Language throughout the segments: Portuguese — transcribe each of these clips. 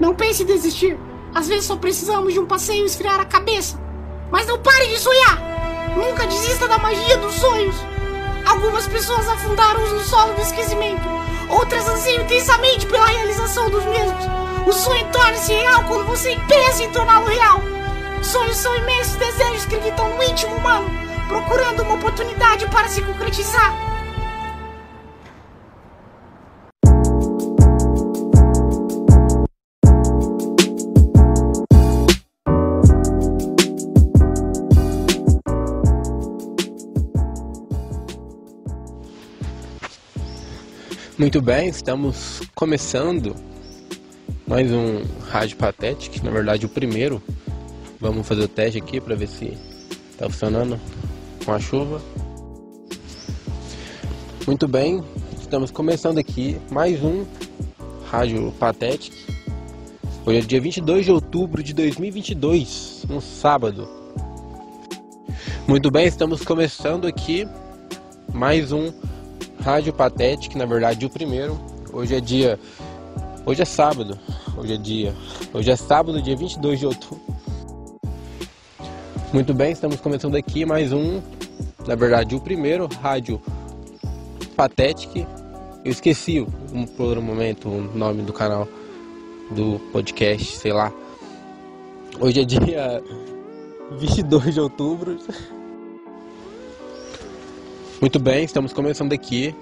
Não pense em desistir. Às vezes só precisamos de um passeio e esfriar a cabeça. Mas não pare de sonhar! Nunca desista da magia dos sonhos! Algumas pessoas afundaram-os no solo do esquecimento. Outras anseiam intensamente pela realização dos mesmos. O sonho torna-se real quando você pensa em torná-lo real. Sonhos são imensos desejos que habitam no íntimo humano, procurando uma oportunidade para se concretizar. Muito bem, estamos começando mais um Rádio Patético, na verdade o primeiro. Vamos fazer o teste aqui para ver se está funcionando com a chuva. Muito bem, estamos começando aqui mais um Rádio Patético. Hoje é dia 22 de outubro de 2022, um sábado. Muito bem, estamos começando aqui mais um Rádio Patética, na verdade o primeiro. Hoje é dia. Hoje é sábado. Hoje é dia. Hoje é sábado, dia 22 de outubro. Muito bem, estamos começando aqui mais um. Na verdade, o primeiro Rádio Patética. Eu esqueci um, por um momento o nome do canal do podcast, sei lá. Hoje é dia 22 de outubro. Muito bem, estamos começando aqui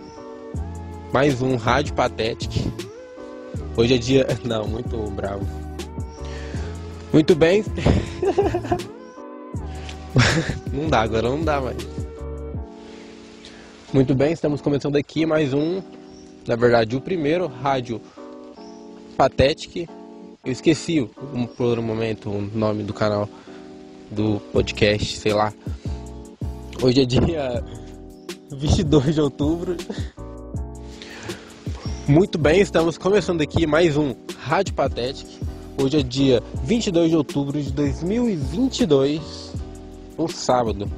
mais um Rádio Patético. Hoje é dia. Não, muito bravo. Muito bem. não dá, agora não dá mais. Muito bem, estamos começando aqui mais um. Na verdade, o primeiro Rádio Patético. Eu esqueci um, por um momento o nome do canal do podcast, sei lá. Hoje é dia 22 de outubro. Muito bem, estamos começando aqui mais um Rádio Patético. Hoje é dia 22 de outubro de 2022, um sábado.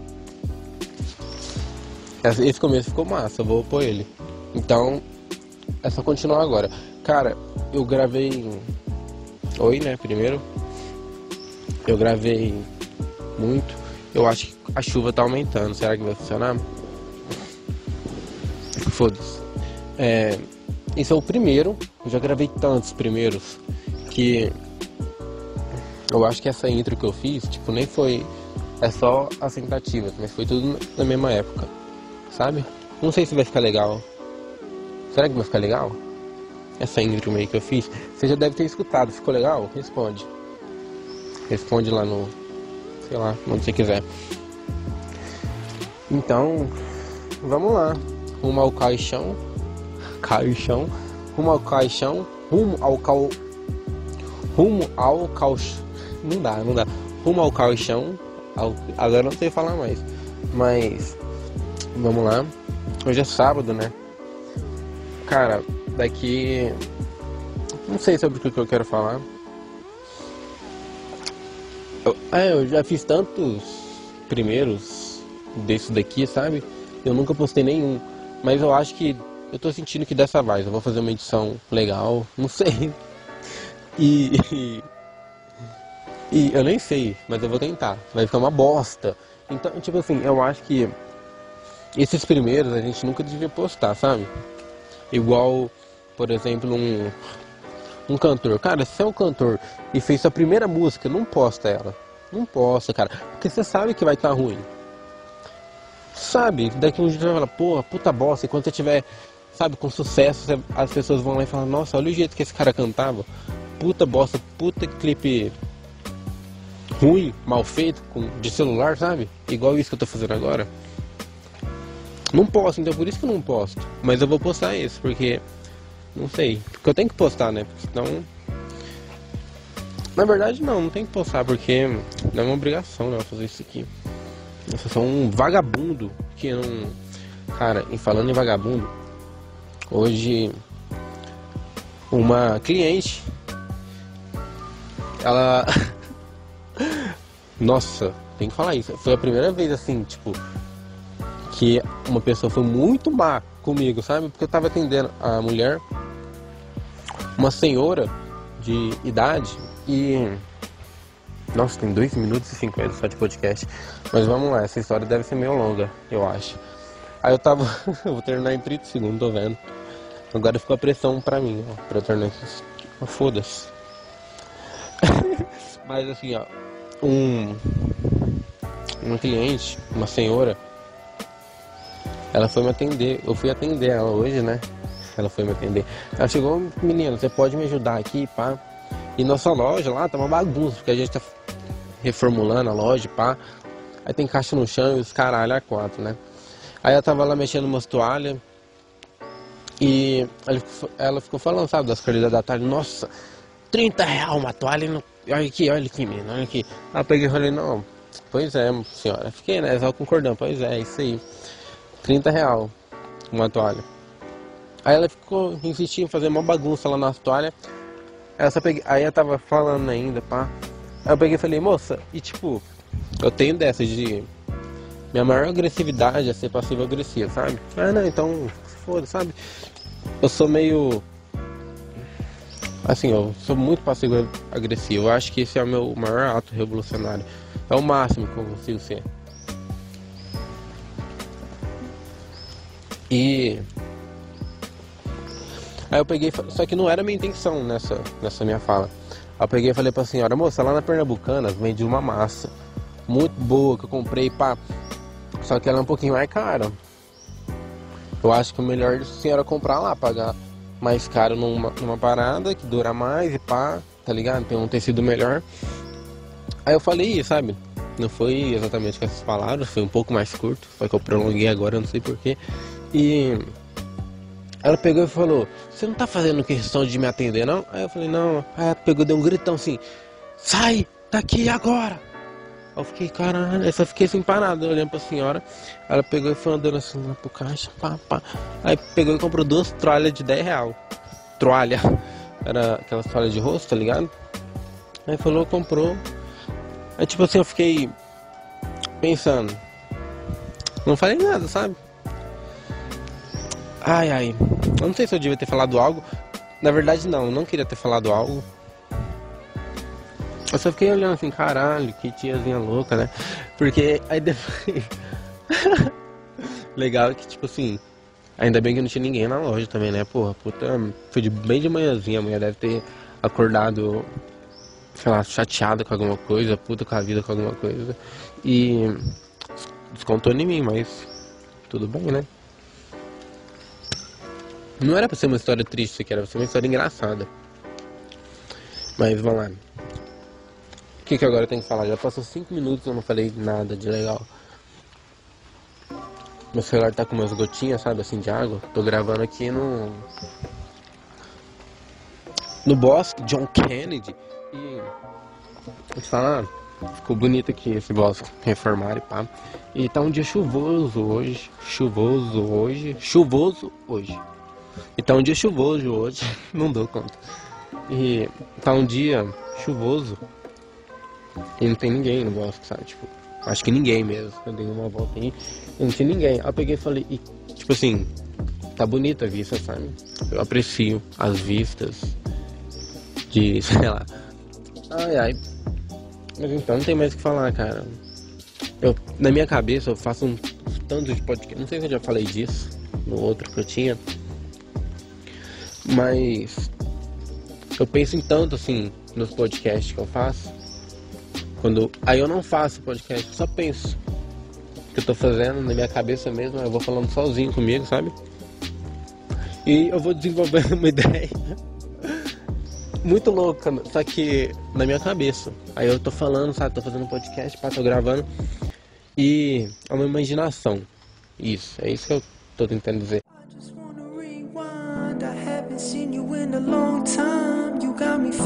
Esse começo ficou massa, vou pôr ele. Então, é só continuar agora. Cara, eu gravei. Oi, né? Primeiro. Eu gravei muito. Eu acho que a chuva tá aumentando. Será que vai funcionar? Foda-se. É, esse é o primeiro. Eu já gravei tantos primeiros que eu acho que essa intro que eu fiz, tipo, nem foi. É só as tentativas, mas foi tudo na mesma época. Sabe? Não sei se vai ficar legal. Será que vai ficar legal? Essa intro meio que eu fiz. Você já deve ter escutado. Ficou legal? Responde. Responde lá no. Sei lá, onde você quiser. Então, vamos lá rumo ao caixão, caixão, rumo ao caixão, rumo ao cal, rumo ao caixão, não dá, não dá, rumo ao caixão, ao, agora não sei falar mais, mas vamos lá, hoje é sábado, né? Cara, daqui, não sei sobre o que eu quero falar. Eu, é, eu já fiz tantos primeiros desse daqui, sabe? Eu nunca postei nenhum. Mas eu acho que eu tô sentindo que dessa vez eu vou fazer uma edição legal, não sei. E, e, eu nem sei, mas eu vou tentar. Vai ficar uma bosta. Então, tipo assim, eu acho que esses primeiros a gente nunca devia postar, sabe? Igual, por exemplo, um, um cantor. Cara, se é um cantor e fez sua primeira música, não posta ela. Não posta, cara. Porque você sabe que vai estar tá ruim sabe? Daqui um dia vai falar, pô, puta bosta. E quando você tiver, sabe, com sucesso, as pessoas vão lá e falam, nossa, olha o jeito que esse cara cantava. Puta bosta, puta clipe ruim, mal feito, com, de celular, sabe? Igual isso que eu tô fazendo agora. Não posso, então por isso que eu não posto. Mas eu vou postar isso, porque. Não sei. Porque eu tenho que postar, né? Porque senão. Na verdade não, não tem que postar, porque não é uma obrigação né, fazer isso aqui. Eu sou um vagabundo que não. Cara, em falando em vagabundo, hoje uma cliente ela Nossa, tem que falar isso. Foi a primeira vez assim, tipo, que uma pessoa foi muito má comigo, sabe? Porque eu tava atendendo a mulher, uma senhora, de idade e. Nossa, tem 2 minutos e 50 só de podcast. Mas vamos lá, essa história deve ser meio longa, eu acho. Aí eu tava. eu vou terminar em 30 segundos, tô vendo. Agora ficou a pressão pra mim, ó, pra eu terminar isso. Foda-se. Mas assim, ó. Um. Uma cliente, uma senhora. Ela foi me atender. Eu fui atender ela hoje, né? Ela foi me atender. Ela chegou, menino, você pode me ajudar aqui, pá? E nossa loja lá tá uma bagunça, porque a gente tá reformulando a loja, pá. Aí tem caixa no chão e os caralho a quatro, né? Aí ela tava lá mexendo umas toalhas. E ela ficou falando, sabe, das qualidades da tarde. Nossa, 30 reais uma toalha. No... Olha aqui, olha aqui, menino, olha aqui. Aí eu peguei e falei, não, pois é, senhora. Fiquei, né, só concordando. Pois é, isso aí. 30 reais uma toalha. Aí ela ficou insistindo em fazer uma bagunça lá na toalha. Aí, só peguei, aí eu tava falando ainda, pá. Aí eu peguei e falei, moça, e tipo, eu tenho dessa de. Minha maior agressividade é ser passivo-agressivo, sabe? Ah, não, então, foda, sabe? Eu sou meio. Assim, eu sou muito passivo-agressivo. Eu acho que esse é o meu maior ato revolucionário. É o máximo que eu consigo ser. E Aí eu peguei, só que não era minha intenção nessa, nessa minha fala. Eu peguei e falei pra senhora, moça, lá na Pernambucanas vende uma massa muito boa que eu comprei, pá. Só que ela é um pouquinho mais cara. Eu acho que é melhor a senhora comprar lá, pagar mais caro numa, numa parada que dura mais e pá, tá ligado? Tem um tecido melhor. Aí eu falei, sabe? Não foi exatamente com essas palavras, foi um pouco mais curto, só que eu prolonguei agora, não sei porquê. E ela pegou e falou: Você não tá fazendo questão de me atender, não? Aí eu falei: Não. Aí ela pegou, deu um gritão assim: Sai daqui agora! Eu fiquei, caralho, eu só fiquei assim parado, olhando pra senhora. Ela pegou e foi andando assim lá pro caixa, pá, pá. Aí pegou e comprou duas toalhas de 10 real. Toalha. Era aquelas toalhas de rosto, tá ligado? Aí falou, comprou. Aí tipo assim, eu fiquei pensando. Não falei nada, sabe? Ai, ai. Eu não sei se eu devia ter falado algo. Na verdade, não. Eu não queria ter falado algo. Eu só fiquei olhando assim, caralho, que tiazinha louca, né? Porque aí depois. Legal que, tipo assim. Ainda bem que não tinha ninguém na loja também, né? Porra, puta. Foi de, bem de manhãzinha. A mulher deve ter acordado, sei lá, chateada com alguma coisa, puta com a vida com alguma coisa. E. Descontou em mim, mas. Tudo bem, né? Não era pra ser uma história triste isso aqui, era pra ser uma história engraçada. Mas vamos lá. O que, que agora eu tenho que falar? Já passou 5 minutos e eu não falei nada de legal. Meu celular tá com umas gotinhas, sabe, assim, de água. Tô gravando aqui no. No bosque John Kennedy. E. Vou te falar. Ficou bonito aqui esse bosque reformar e pá. E tá um dia chuvoso hoje. Chuvoso hoje. Chuvoso hoje. E tá um dia chuvoso hoje, não dou conta. E tá um dia chuvoso e não tem ninguém no bosque, sabe? Tipo, acho que ninguém mesmo. Eu dei uma volta aí e não tinha ninguém. Aí eu peguei e falei, e, tipo assim, tá bonita a vista, sabe? Eu aprecio as vistas de, sei lá. Ai ai. Mas então não tem mais o que falar, cara. Eu, na minha cabeça eu faço um tanto de podcast. Não sei se eu já falei disso no outro que eu tinha. Mas eu penso em tanto assim nos podcasts que eu faço. Quando aí eu não faço podcast, eu só penso o que eu tô fazendo na minha cabeça mesmo, eu vou falando sozinho comigo, sabe? E eu vou desenvolvendo uma ideia muito louca, só que na minha cabeça. Aí eu tô falando, sabe, tô fazendo podcast, pá, tô gravando. E é uma imaginação. Isso, é isso que eu tô tentando dizer.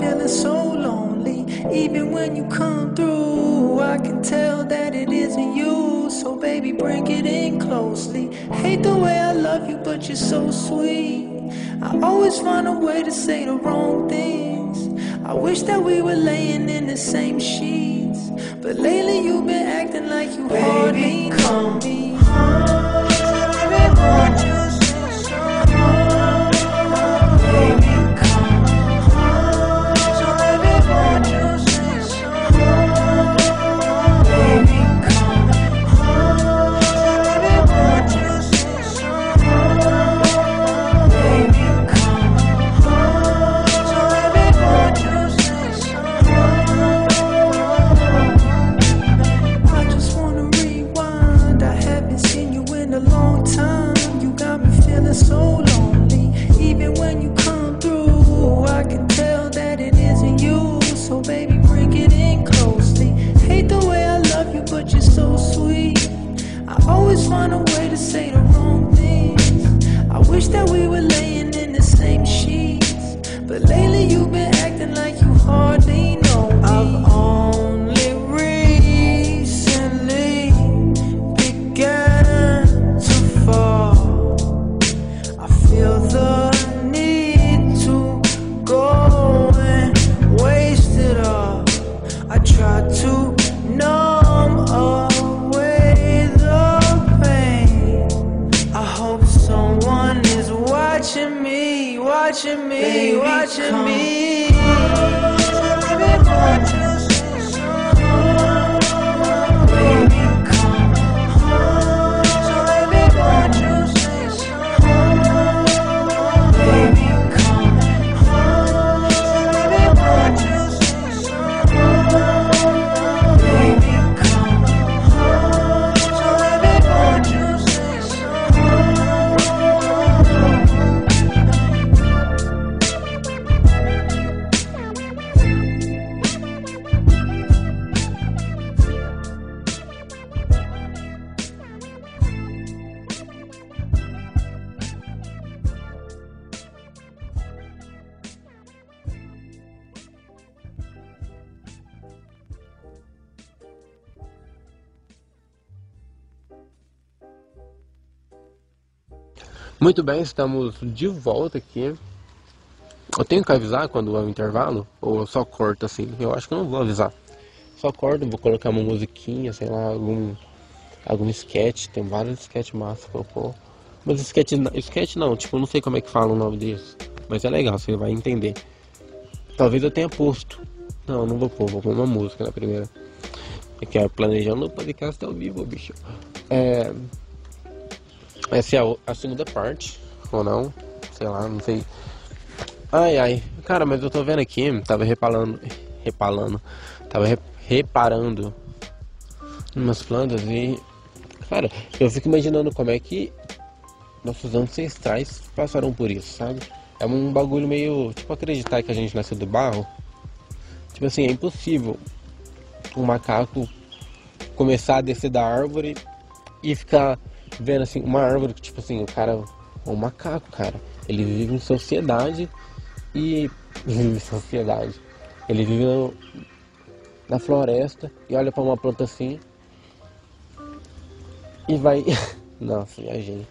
Feeling so lonely. Even when you come through, I can tell that it isn't you. So, baby, bring it in closely. Hate the way I love you, but you're so sweet. I always find a way to say the wrong things. I wish that we were laying in the same sheets. But lately, you've been acting like you baby, hardly know me. Home, Muito bem, estamos de volta aqui. Eu tenho que avisar quando é o intervalo? Ou eu só corto assim? Eu acho que não vou avisar. Só corto, vou colocar uma musiquinha, sei lá, algum. algum sketch. Tem vários sketch massa pra eu. Mas sketch, sketch não, tipo, não sei como é que fala o nome disso. Mas é legal, você vai entender. Talvez eu tenha posto. Não, não vou pôr, vou pôr uma música na primeira. É que é planejando o podcast ao vivo, bicho. É. Essa é a, a segunda parte, ou não? Sei lá, não sei. Ai, ai. Cara, mas eu tô vendo aqui, tava repalando. Repalando. Tava re- reparando umas plantas e. Cara, eu fico imaginando como é que nossos ancestrais passaram por isso, sabe? É um bagulho meio. Tipo, acreditar que a gente nasceu do barro. Tipo assim, é impossível um macaco começar a descer da árvore e ficar vendo assim, uma árvore que, tipo assim, o cara é um macaco, cara. Ele vive em sociedade e vive em sociedade. Ele vive no- na floresta e olha pra uma planta assim e vai. Nossa, viajei.